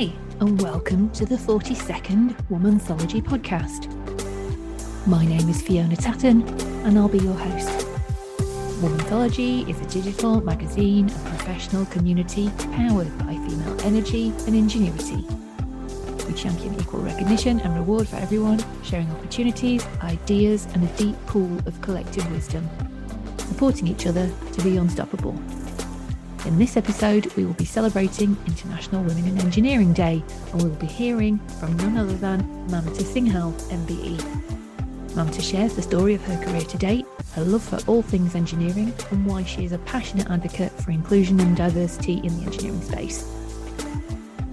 Hi, and welcome to the 42nd Womanthology podcast. My name is Fiona Tatton, and I'll be your host. Womanthology is a digital magazine and professional community powered by female energy and ingenuity. We champion equal recognition and reward for everyone, sharing opportunities, ideas, and a deep pool of collective wisdom, supporting each other to be unstoppable. In this episode, we will be celebrating International Women in Engineering Day, and we will be hearing from none other than Mamta Singhal, MBE. Mamta shares the story of her career to date, her love for all things engineering, and why she is a passionate advocate for inclusion and diversity in the engineering space.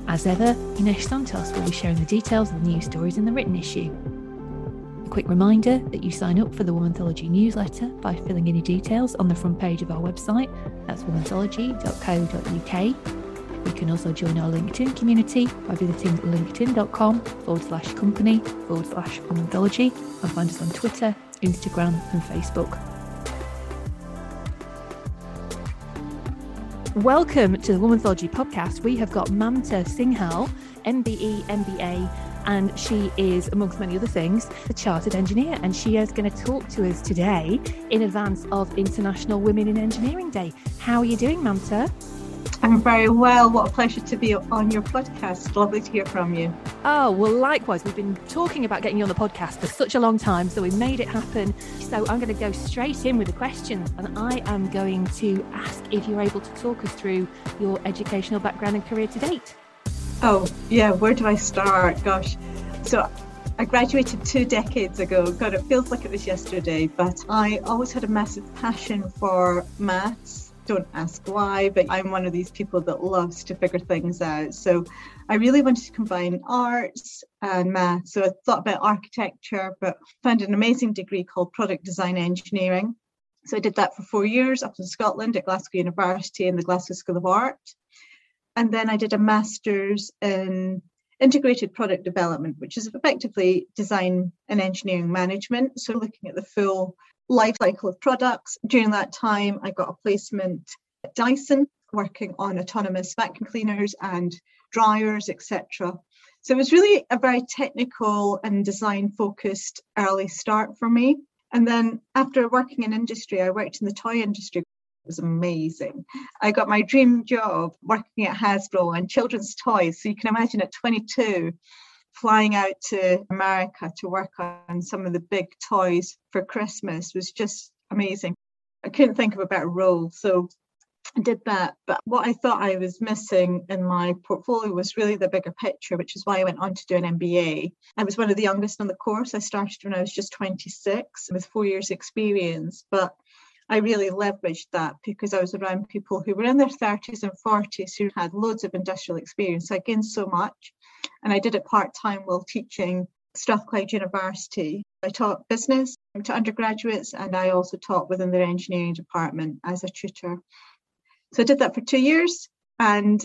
As ever, Ines Santos will be sharing the details of the news stories in the written issue. Quick reminder that you sign up for the Womanthology newsletter by filling in your details on the front page of our website. That's womanthology.co.uk. You can also join our LinkedIn community by visiting linkedin.com forward slash company forward slash womanthology and find us on Twitter, Instagram, and Facebook. Welcome to the Womanthology podcast. We have got Mamta Singhal, MBE, MBA, and she is, amongst many other things, a chartered engineer. And she is going to talk to us today in advance of International Women in Engineering Day. How are you doing, Mamta? I'm very well. What a pleasure to be on your podcast. Lovely to hear from you. Oh, well, likewise. We've been talking about getting you on the podcast for such a long time, so we made it happen. So I'm going to go straight in with the questions, and I am going to ask if you're able to talk us through your educational background and career to date. Oh, yeah, where do I start? Gosh. So I graduated two decades ago. God, it feels like it was yesterday, but I always had a massive passion for maths. Don't ask why, but I'm one of these people that loves to figure things out. So I really wanted to combine arts and maths. So I thought about architecture, but found an amazing degree called product design engineering. So I did that for four years up in Scotland at Glasgow University and the Glasgow School of Art. And then I did a master's in integrated product development, which is effectively design and engineering management. So looking at the full life cycle of products. During that time, I got a placement at Dyson, working on autonomous vacuum cleaners and dryers, etc. So it was really a very technical and design focused early start for me. And then after working in industry, I worked in the toy industry was amazing. I got my dream job working at Hasbro and children's toys. So you can imagine at 22, flying out to America to work on some of the big toys for Christmas was just amazing. I couldn't think of a better role. So I did that. But what I thought I was missing in my portfolio was really the bigger picture, which is why I went on to do an MBA. I was one of the youngest on the course. I started when I was just 26 with four years' experience. But I really leveraged that because I was around people who were in their 30s and 40s who had loads of industrial experience. I gained so much. And I did it part time while teaching Strathclyde University. I taught business to undergraduates and I also taught within their engineering department as a tutor. So I did that for two years and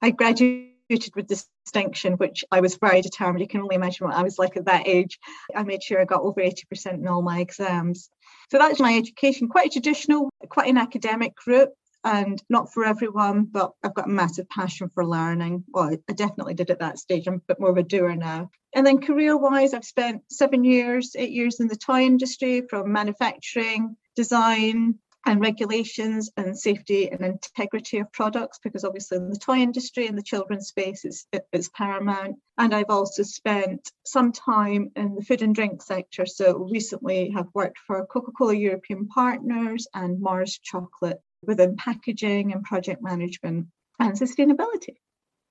I graduated with distinction, which I was very determined. You can only imagine what I was like at that age. I made sure I got over 80% in all my exams. So that's my education, quite traditional, quite an academic route and not for everyone, but I've got a massive passion for learning. Well, I definitely did at that stage. I'm a bit more of a doer now. And then career wise, I've spent seven years, eight years in the toy industry from manufacturing, design, and regulations and safety and integrity of products because obviously in the toy industry and the children's space is, is paramount. And i've also spent some time in the food and drink sector. So recently have worked for coca-cola european partners and mars chocolate within packaging and project management and sustainability.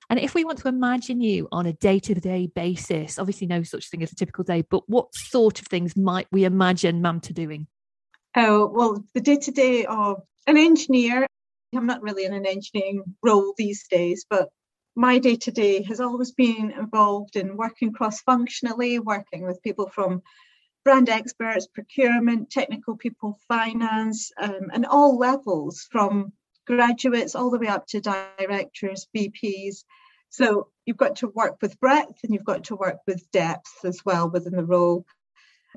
And if we want to imagine you on a day to day basis, obviously no such thing as a typical day, but what sort of things might we imagine Mamta doing? Oh, well, the day to day of an engineer, I'm not really in an engineering role these days, but my day to day has always been involved in working cross functionally, working with people from brand experts, procurement, technical people, finance, um, and all levels from graduates all the way up to directors, VPs. So you've got to work with breadth and you've got to work with depth as well within the role.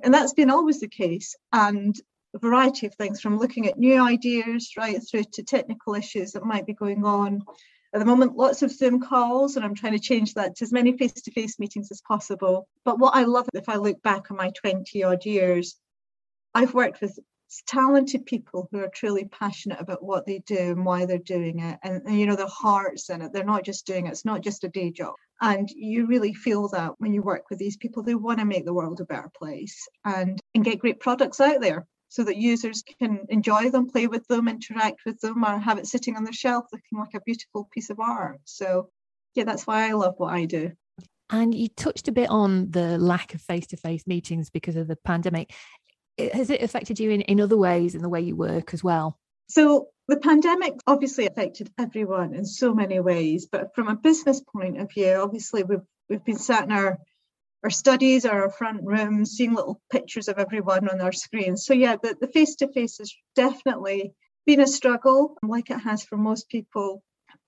And that's been always the case. And a variety of things from looking at new ideas right through to technical issues that might be going on. At the moment lots of zoom calls and i'm trying to change that to as many face-to-face meetings as possible. But what i love if i look back on my 20 odd years i've worked with talented people who are truly passionate about what they do and why they're doing it. And, and, you know their hearts in it. They're not just doing it. It's not just a day job. And you really feel that when you work with these people they want to make the world a better place and and get great products out there so that users can enjoy them play with them interact with them or have it sitting on their shelf looking like a beautiful piece of art. So yeah that's why i love what i do. And you touched a bit on the lack of face-to-face meetings because of the pandemic. Has it affected you in, in other ways in the way you work as well? So the pandemic obviously affected everyone in so many ways, but from a business point of view, obviously we've we've been sat in our our studies or our front rooms, seeing little pictures of everyone on our screens. So yeah, the, the face-to-face has definitely been a struggle, like it has for most people.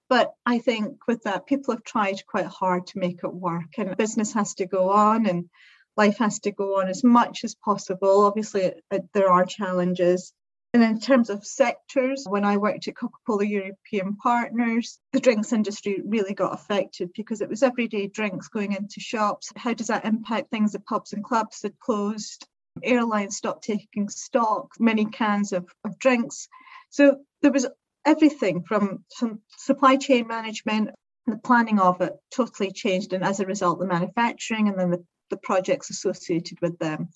But I think with that, people have tried quite hard to make it work, and business has to go on, and life has to go on as much as possible. Obviously, it, it, there are challenges. And in terms of sectors, when I worked at Coca Cola European Partners, the drinks industry really got affected because it was everyday drinks going into shops. How does that impact things? The pubs and clubs had closed, airlines stopped taking stock, many cans of, of drinks. So there was everything from some supply chain management, the planning of it totally changed. And as a result, the manufacturing and then the the projects associated with them.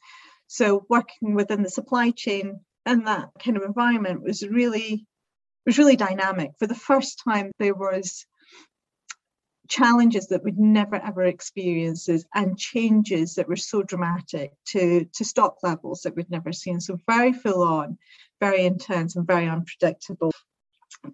So working within the supply chain and that kind of environment was really was really dynamic. For the first time, there was challenges that we'd never ever experienced and changes that were so dramatic to, to stock levels that we'd never seen. So very full on, very intense and very unpredictable.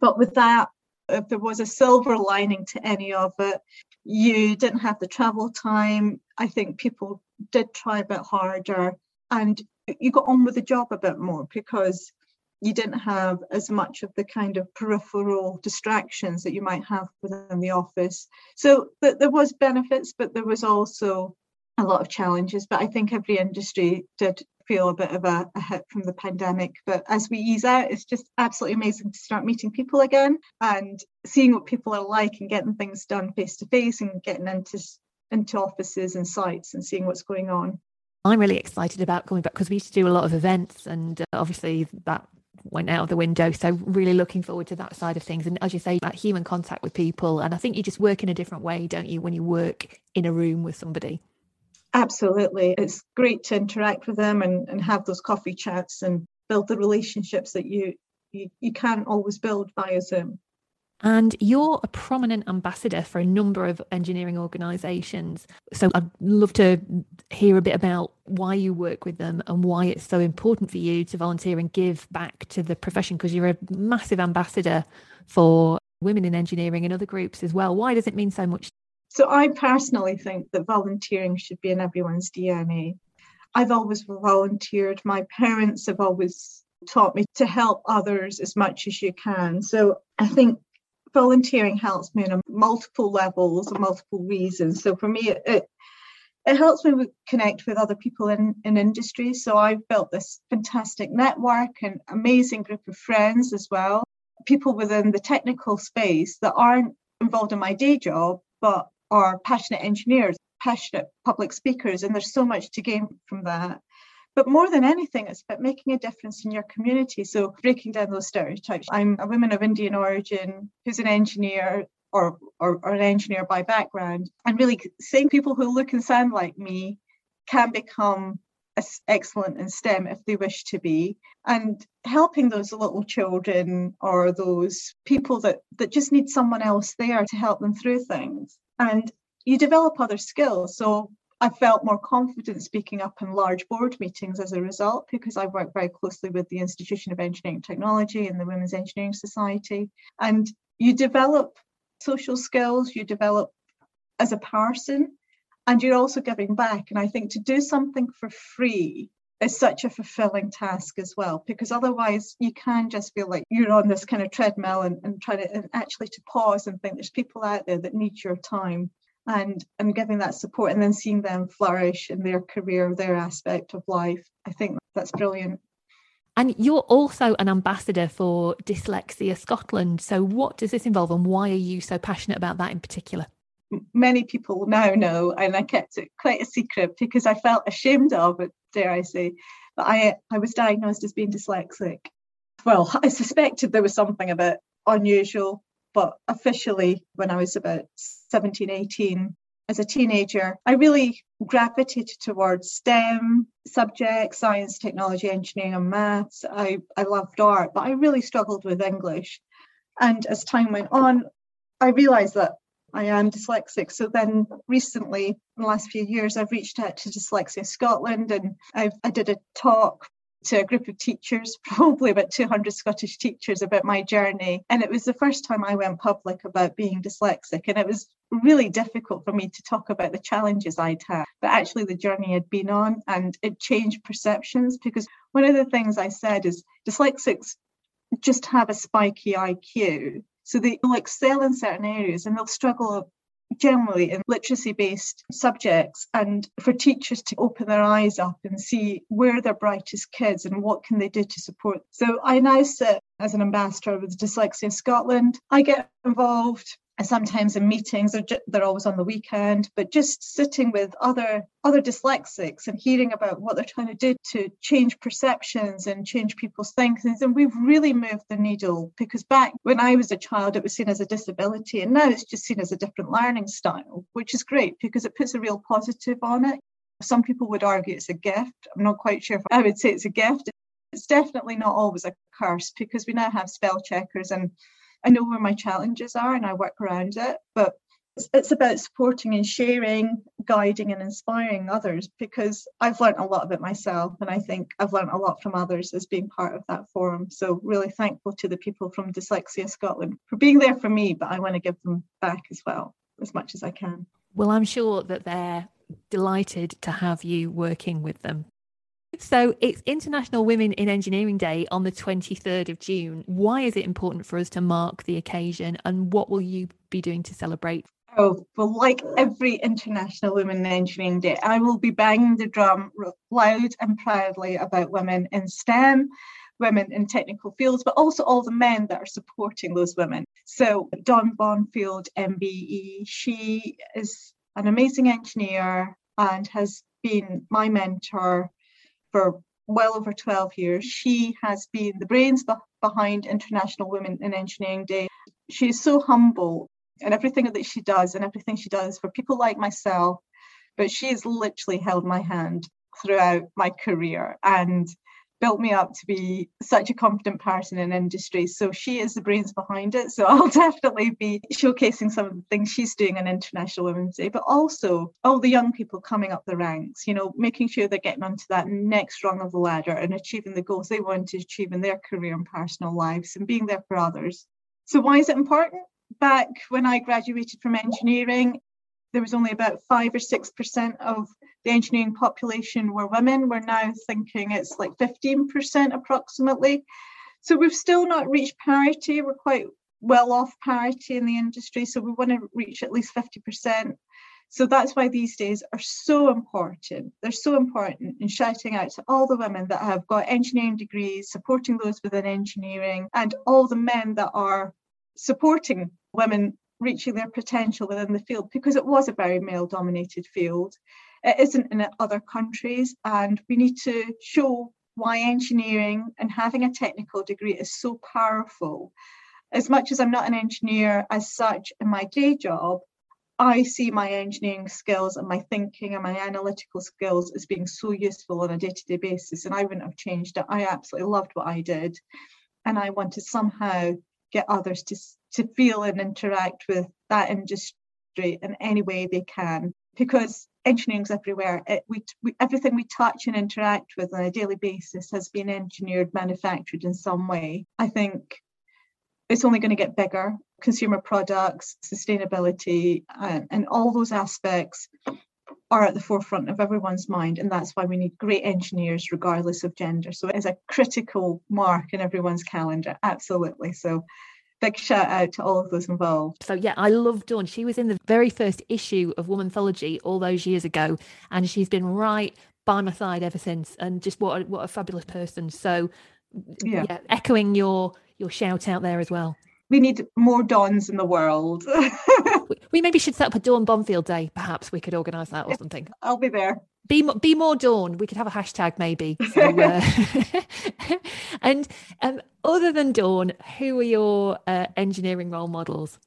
But with that, if there was a silver lining to any of it, you didn't have the travel time. I think people did try a bit harder and you got on with the job a bit more because you didn't have as much of the kind of peripheral distractions that you might have within the office. So th- there was benefits, but there was also a lot of challenges. But I think every industry did feel a bit of a, a, hit from the pandemic. But as we ease out, it's just absolutely amazing to start meeting people again and seeing what people are like and getting things done face to face and getting into into offices and sites and seeing what's going on. I'm really excited about coming back because we used to do a lot of events and uh, obviously that went out of the window. So really looking forward to that side of things. And as you say, that human contact with people. And I think you just work in a different way, don't you, when you work in a room with somebody? Absolutely. It's great to interact with them and, and have those coffee chats and build the relationships that you, you, you can't always build via Zoom. And you're a prominent ambassador for a number of engineering organisations. So I'd love to hear a bit about why you work with them and why it's so important for you to volunteer and give back to the profession because you're a massive ambassador for women in engineering and other groups as well. Why does it mean so much so I personally think that volunteering should be in everyone's DNA. I've always volunteered. My parents have always taught me to help others as much as you can. So I think volunteering helps me on multiple levels and multiple reasons. So for me, it, it, helps me connect with other people in, in industry. So I've built this fantastic network and amazing group of friends as well. People within the technical space that aren't involved in my day job, but are passionate engineers, passionate public speakers, and there's so much to gain from that. But more than anything, it's about making a difference in your community. So breaking down those stereotypes. I'm a woman of Indian origin who's an engineer or, or, or an engineer by background, and really seeing people who look and sound like me can become excellent in STEM if they wish to be, and helping those little children or those people that, that just need someone else there to help them through things and you develop other skills. So I felt more confident speaking up in large board meetings as a result because I work very closely with the Institution of Engineering Technology and the Women's Engineering Society. And you develop social skills, you develop as a person, and you're also giving back. And I think to do something for free is such a fulfilling task as well because otherwise you can just feel like you're on this kind of treadmill and, and trying to and actually to pause and think there's people out there that need your time and and giving that support and then seeing them flourish in their career their aspect of life i think that's brilliant And you're also an ambassador for Dyslexia Scotland. So, what does this involve, and why are you so passionate about that in particular? Many people now know, and I kept it quite a secret because I felt ashamed of it, dare I say. But I, I was diagnosed as being dyslexic. Well, I suspected there was something a bit unusual, but officially, when I was about 17, 18, as a teenager, I really gravitated towards STEM subjects, science, technology, engineering, and maths. I, I loved art, but I really struggled with English. And as time went on, I realized that I am dyslexic. So then recently, in the last few years, I've reached out to Dyslexia Scotland and I've, I did a talk to a group of teachers, probably about 200 Scottish teachers, about my journey. And it was the first time I went public about being dyslexic. And it was really difficult for me to talk about the challenges I'd had, but actually the journey I'd been on. And it changed perceptions because one of the things I said is dyslexics just have a spiky IQ. So they will excel in certain areas and they'll struggle generally in literacy based subjects and for teachers to open their eyes up and see where their brightest kids and what can they do to support. So i now sit as an ambassador with dyslexia scotland. I get involved sometimes in meetings they're, they're always on the weekend but just sitting with other other dyslexics and hearing about what they're trying to do to change perceptions and change people's thinkings and we've really moved the needle because back when i was a child it was seen as a disability and now it's just seen as a different learning style which is great because it puts a real positive on it. Some people would argue it's a gift. I'm not quite sure if i would say it's a gift. It's definitely not always a curse because we now have spell checkers and I know where my challenges are and I work around it, but it's about supporting and sharing, guiding and inspiring others because I've learned a lot of it myself. And I think I've learned a lot from others as being part of that forum. So, really thankful to the people from Dyslexia Scotland for being there for me, but I want to give them back as well, as much as I can. Well, I'm sure that they're delighted to have you working with them so it's International Women in Engineering Day on the 23rd of June. Why is it important for us to mark the occasion and what will you be doing to celebrate? Oh, well, like every International Women in Engineering Day, I will be banging the drum loud and proudly about women in STEM, women in technical fields, but also all the men that are supporting those women. So, Dawn Bonfield, MBE, she is an amazing engineer and has been my mentor for well over 12 years. She has been the brains behind International Women in Engineering Day. She is so humble in everything that she does and everything she does for people like myself. But she has literally held my hand throughout my career. And built me up to be such a confident person in industry. So she is the brains behind it. So I'll definitely be showcasing some of the things she's doing on International Women's Day, but also all the young people coming up the ranks, you know, making sure they're getting onto that next rung of the ladder and achieving the goals they want to achieve in their career and personal lives and being there for others. So why is it important? Back when I graduated from engineering, there was only about five or six percent of the engineering population were women. We're now thinking it's like 15% approximately. So we've still not reached parity. We're quite well off parity in the industry. So we want to reach at least 50%. So that's why these days are so important. They're so important in shouting out to all the women that have got engineering degrees, supporting those within engineering, and all the men that are supporting women reaching their potential within the field because it was a very male dominated field. It isn't in other countries, and we need to show why engineering and having a technical degree is so powerful. As much as I'm not an engineer as such in my day job, I see my engineering skills and my thinking and my analytical skills as being so useful on a day to day basis. And I wouldn't have changed it. I absolutely loved what I did. And I want to somehow get others to, to feel and interact with that industry in any way they can. Because engineering's everywhere. It, we, we, everything we touch and interact with on a daily basis has been engineered, manufactured in some way. I think it's only going to get bigger. Consumer products, sustainability, and, and all those aspects are at the forefront of everyone's mind. And that's why we need great engineers, regardless of gender. So it is a critical mark in everyone's calendar. Absolutely. So big shout out to all of those involved. So yeah, I love Dawn. She was in the very first issue of Womanthology all those years ago, and she's been right by my side ever since. And just what a, what a fabulous person. So yeah. yeah, echoing your your shout out there as well. We need more dawns in the world. we maybe should set up a Dawn Bonfield Day. Perhaps we could organise that or something. I'll be there. Be be more Dawn. We could have a hashtag maybe. So, uh, and um, other than Dawn, who are your uh, engineering role models?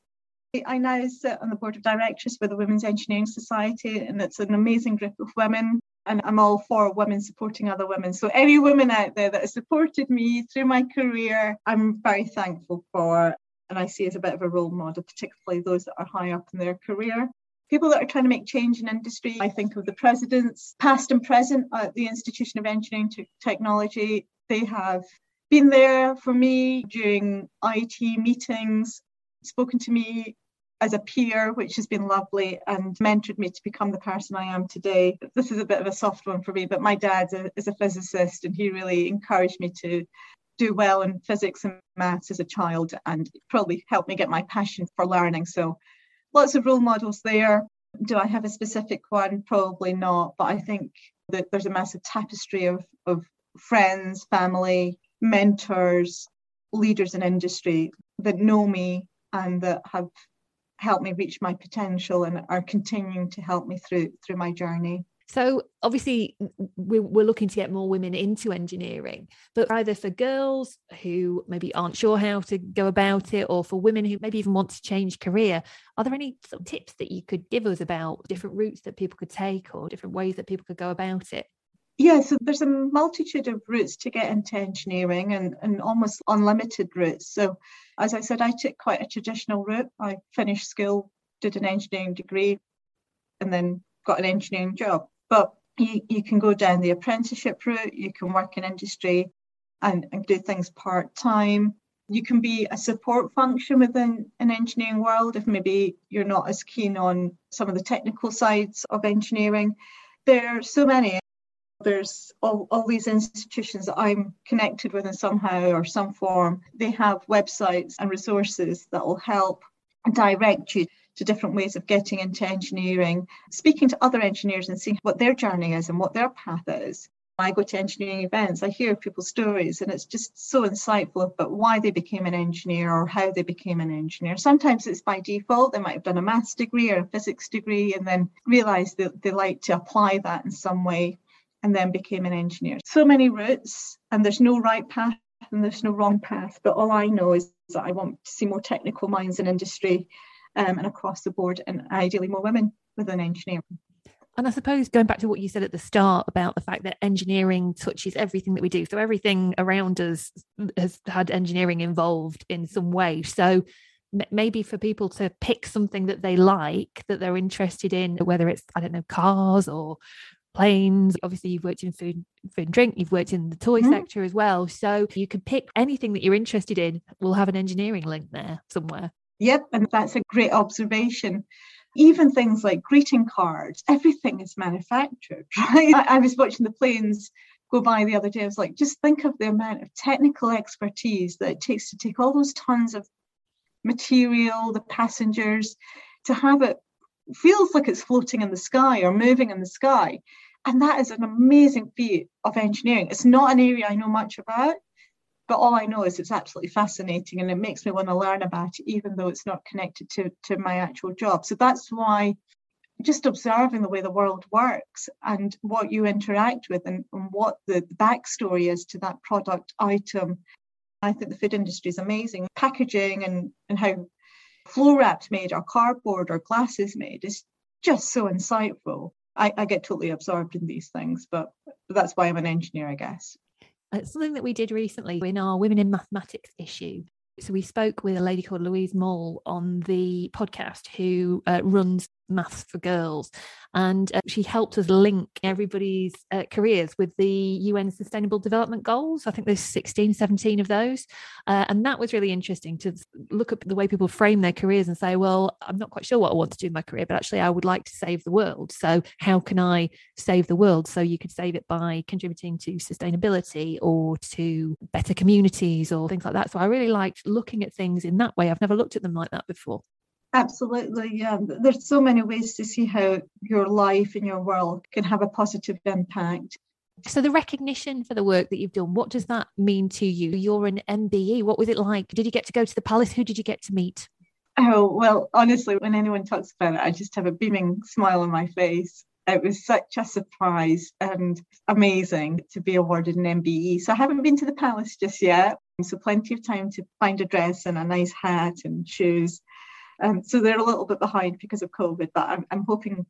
I now sit on the board of directors for the Women's Engineering Society, and it's an amazing group of women. And I'm all for women supporting other women. So, any women out there that has supported me through my career, I'm very thankful for. And I see as a bit of a role model, particularly those that are high up in their career. People that are trying to make change in industry, I think of the presidents, past and present at the Institution of Engineering Technology. They have been there for me during IT meetings, spoken to me as a peer, which has been lovely and mentored me to become the person I am today. This is a bit of a soft one for me, but my dad is a physicist and he really encouraged me to do well in physics and maths as a child and probably helped me get my passion for learning. So lots of role models there. Do I have a specific one? Probably not, but I think that there's a massive tapestry of, of friends, family, mentors, leaders in industry that know me and that have helped me reach my potential and are continuing to help me through through my journey. So obviously we're looking to get more women into engineering, but either for girls who maybe aren't sure how to go about it, or for women who maybe even want to change career, are there any sort of tips that you could give us about different routes that people could take or different ways that people could go about it? Yeah, so there's a multitude of routes to get into engineering and, and almost unlimited routes. So, as I said, I took quite a traditional route. I finished school, did an engineering degree, and then got an engineering job. But you, you can go down the apprenticeship route, you can work in industry and, and do things part time. You can be a support function within an engineering world if maybe you're not as keen on some of the technical sides of engineering. There are so many there's all, all these institutions that I'm connected with in somehow or some form. They have websites and resources that will help direct you to different ways of getting into engineering, speaking to other engineers and seeing what their journey is and what their path is. I go to engineering events, I hear people's stories, and it's just so insightful about why they became an engineer or how they became an engineer. Sometimes it's by default, they might have done a maths degree or a physics degree and then realised that they like to apply that in some way and then became an engineer. So many routes, and there's no right path and there's no wrong path. But all I know is that I want to see more technical minds in industry um, and across the board, and ideally more women within engineering. And I suppose going back to what you said at the start about the fact that engineering touches everything that we do. So everything around us has had engineering involved in some way. So maybe for people to pick something that they like that they're interested in whether it's i don't know cars or planes. Obviously, you've worked in food, food and drink, you've worked in the toy mm-hmm. sector as well. So you can pick anything that you're interested in. We'll have an engineering link there somewhere. Yep, and that's a great observation. Even things like greeting cards, everything is manufactured, right? I, I was watching the planes go by the other day. I was like, just think of the amount of technical expertise that it takes to take all those tons of material, the passengers, to have it feels like it's floating in the sky or moving in the sky. And that is an amazing feat of engineering. It's not an area I know much about, but all I know is it's absolutely fascinating and it makes me want to learn about it, even though it's not connected to, to my actual job. So that's why just observing the way the world works and what you interact with and, and what the backstory is to that product item. I think the food industry is amazing. Packaging and, and how flow wrapped made or cardboard or glasses made is just so insightful. I, I get totally absorbed in these things, but, but that's why I'm an engineer, I guess. It's something that we did recently in our Women in Mathematics issue. So we spoke with a lady called Louise Moll on the podcast who uh, runs Maths for Girls. And uh, she helped us link everybody's uh, careers with the UN Sustainable Development Goals. I think there's 16, 17 of those. Uh, and that was really interesting to look at the way people frame their careers and say, well, I'm not quite sure what I want to do in my career, but actually I would like to save the world. So how can I save the world? So you could save it by contributing to sustainability or to better communities or things like that. So I really liked looking at things in that way. I've never looked at them like that before. Absolutely. Yeah. There's so many ways to see how your life and your world can have a positive impact. So, the recognition for the work that you've done, what does that mean to you? You're an MBE. What was it like? Did you get to go to the palace? Who did you get to meet? Oh, well, honestly, when anyone talks about it, I just have a beaming smile on my face. It was such a surprise and amazing to be awarded an MBE. So I haven't been to the palace just yet. So plenty of time to find a dress and a nice hat and shoes. Um, so they're a little bit behind because of COVID, but I'm, I'm hoping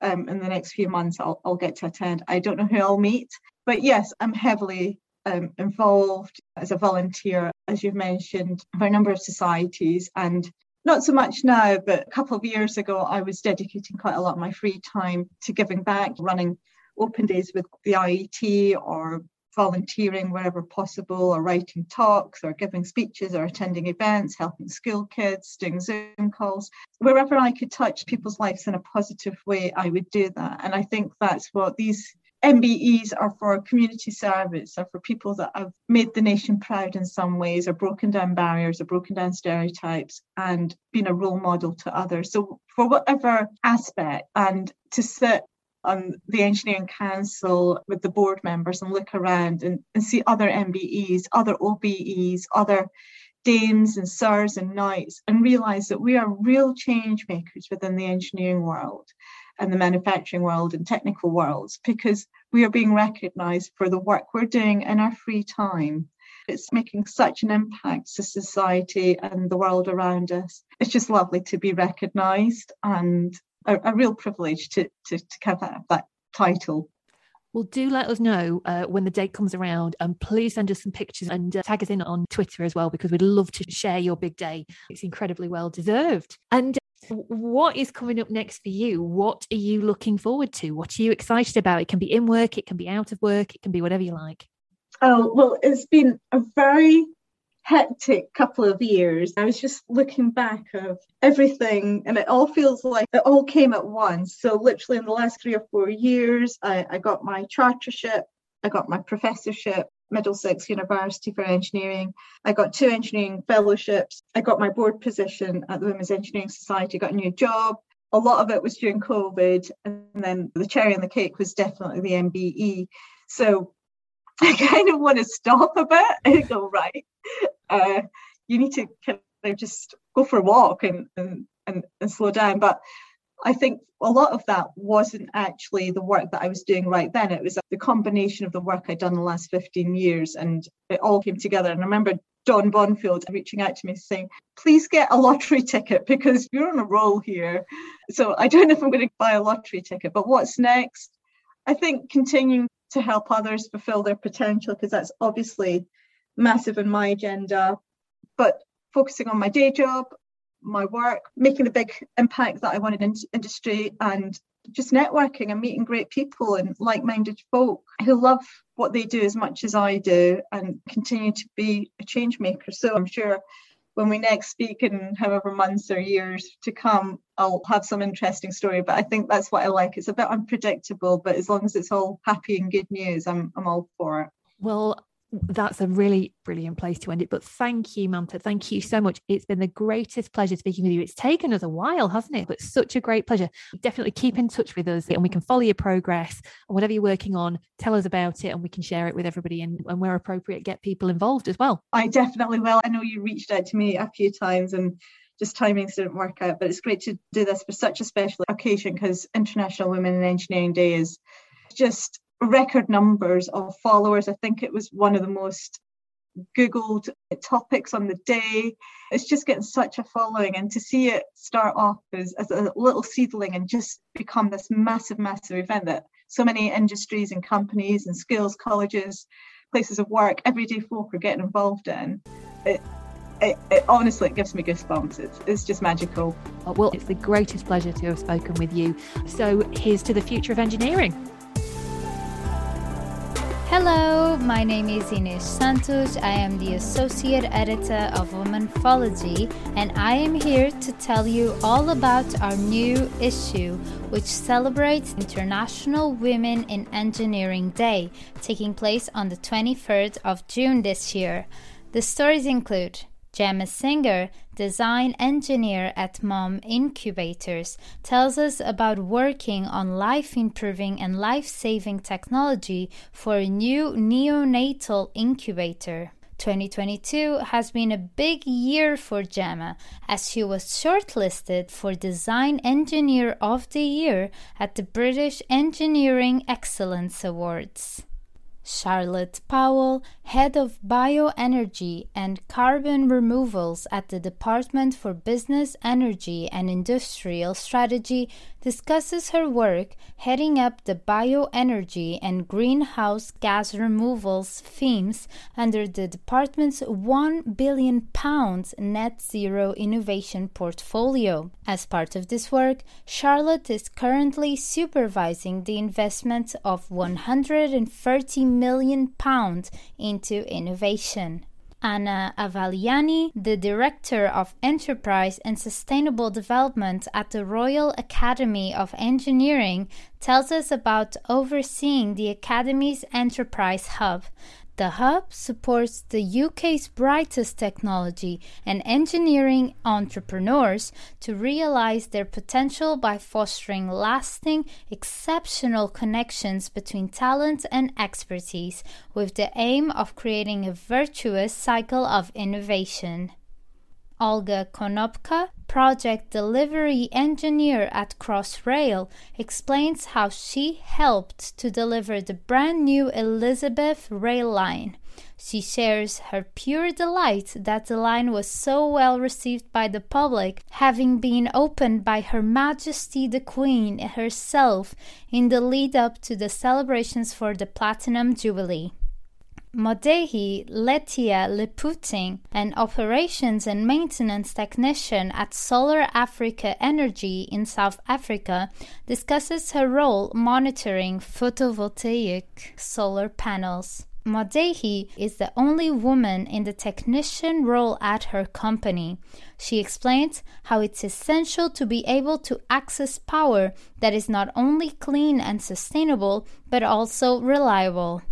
um, in the next few months I'll, I'll get to attend. I don't know who I'll meet, but yes, I'm heavily um, involved as a volunteer, as you've mentioned, for a number of societies. And not so much now, but a couple of years ago, I was dedicating quite a lot of my free time to giving back, running open days with the IET or volunteering wherever possible, or writing talks, or giving speeches, or attending events, helping school kids, doing Zoom calls. Wherever I could touch people's lives in a positive way, I would do that. And I think that's what these MBEs are for community service, are for people that have made the nation proud in some ways, or broken down barriers, or broken down stereotypes, and been a role model to others. So, for whatever aspect, and to sit on the engineering council with the board members and look around and, and see other MBEs, other OBEs, other dames and sirs and knights, and realize that we are real change makers within the engineering world and the manufacturing world and technical worlds because we are being recognized for the work we're doing in our free time. It's making such an impact to society and the world around us. It's just lovely to be recognized and a, a real privilege to, to, to have that, that title. Well, do let us know uh, when the date comes around and please send us some pictures and uh, tag us in on Twitter as well because we'd love to share your big day. It's incredibly well deserved. And what is coming up next for you? What are you looking forward to? What are you excited about? It can be in work, it can be out of work, it can be whatever you like. Oh, well, it's been a very hectic couple of years. I was just looking back of everything, and it all feels like it all came at once. So, literally, in the last three or four years, I, I got my chartership, I got my professorship, Middlesex University for Engineering. I got two engineering fellowships. I got my board position at the Women's Engineering Society, got a new job. A lot of it was during COVID. And then the cherry on the cake was definitely the MBE. So I kind of want to stop a bit and go, right, uh, you need to kind of just go for a walk and, and, and, and slow down. But I think a lot of that wasn't actually the work that I was doing right then. It was the combination of the work I'd done the last 15 years and it all came together. And I remember Dawn Bonfield reaching out to me saying, please get a lottery ticket because you're on a roll here. So I don't know if I'm going to buy a lottery ticket, but what's next? I think continuing to help others fulfill their potential because that's obviously massive in my agenda. But focusing on my day job, my work, making the big impact that I wanted in industry and just networking and meeting great people and like-minded folk who love what they do as much as I do and continue to be a change maker. So I'm sure when we next speak in however months or years to come, I'll have some interesting story. But I think that's what I like. It's a bit unpredictable, but as long as it's all happy and good news, I'm I'm all for it. Well, that's a really brilliant place to end it. But thank you, Mamta. Thank you so much. It's been the greatest pleasure speaking with you. It's taken us a while, hasn't it? But such a great pleasure. Definitely keep in touch with us and we can follow your progress and whatever you're working on, tell us about it and we can share it with everybody and, and where appropriate, get people involved as well. I definitely will. I know you reached out to me a few times and just timings didn't work out, but it's great to do this for such a special occasion because International Women in Engineering Day is just record numbers of followers. I think it was one of the most Googled topics on the day. It's just getting such a following, and to see it start off as, as a little seedling and just become this massive, massive event that so many industries and companies and schools, colleges, places of work, everyday folk are getting involved in. It, it, it, honestly it gives me goosebumps. It's, it's just magical. Well, it's the greatest pleasure to have spoken with you. So here's to the future of engineering. Hello, my name is Ines Santos. I am the Associate Editor of Womanthology, and I am here to tell you all about our new issue, which celebrates International Women in Engineering Day, taking place on the 23rd of June this year. The stories include Gemma Singer, design engineer at Mom Incubators, tells us about working on life improving and life saving technology for a new neonatal incubator. 2022 has been a big year for Gemma as she was shortlisted for Design Engineer of the Year at the British Engineering Excellence Awards. Charlotte Powell, head of bioenergy and carbon removals at the Department for Business, Energy and Industrial Strategy, discusses her work heading up the bioenergy and greenhouse gas removals themes under the department's 1 billion pounds net zero innovation portfolio. As part of this work, Charlotte is currently supervising the investment of 130 million pounds into innovation. Anna Avaliani, the Director of Enterprise and Sustainable Development at the Royal Academy of Engineering, tells us about overseeing the Academy's Enterprise Hub. The hub supports the UK's brightest technology and engineering entrepreneurs to realize their potential by fostering lasting, exceptional connections between talent and expertise, with the aim of creating a virtuous cycle of innovation. Olga Konopka, project delivery engineer at Crossrail, explains how she helped to deliver the brand new Elizabeth rail line. She shares her pure delight that the line was so well received by the public, having been opened by Her Majesty the Queen herself in the lead up to the celebrations for the Platinum Jubilee. Modehi Letia Leputing, an operations and maintenance technician at Solar Africa Energy in South Africa, discusses her role monitoring photovoltaic solar panels. Modehi is the only woman in the technician role at her company. She explains how it's essential to be able to access power that is not only clean and sustainable, but also reliable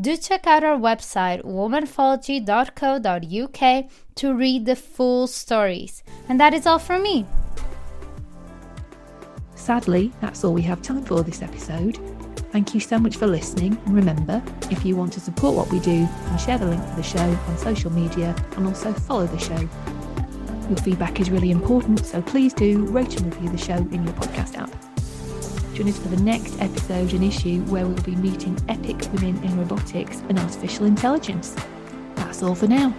do check out our website womanthology.co.uk to read the full stories. And that is all from me. Sadly, that's all we have time for this episode. Thank you so much for listening. And remember, if you want to support what we do, then share the link to the show on social media and also follow the show. Your feedback is really important, so please do rate and review the show in your podcast app. Join us for the next episode and issue where we'll be meeting epic women in robotics and artificial intelligence. That's all for now.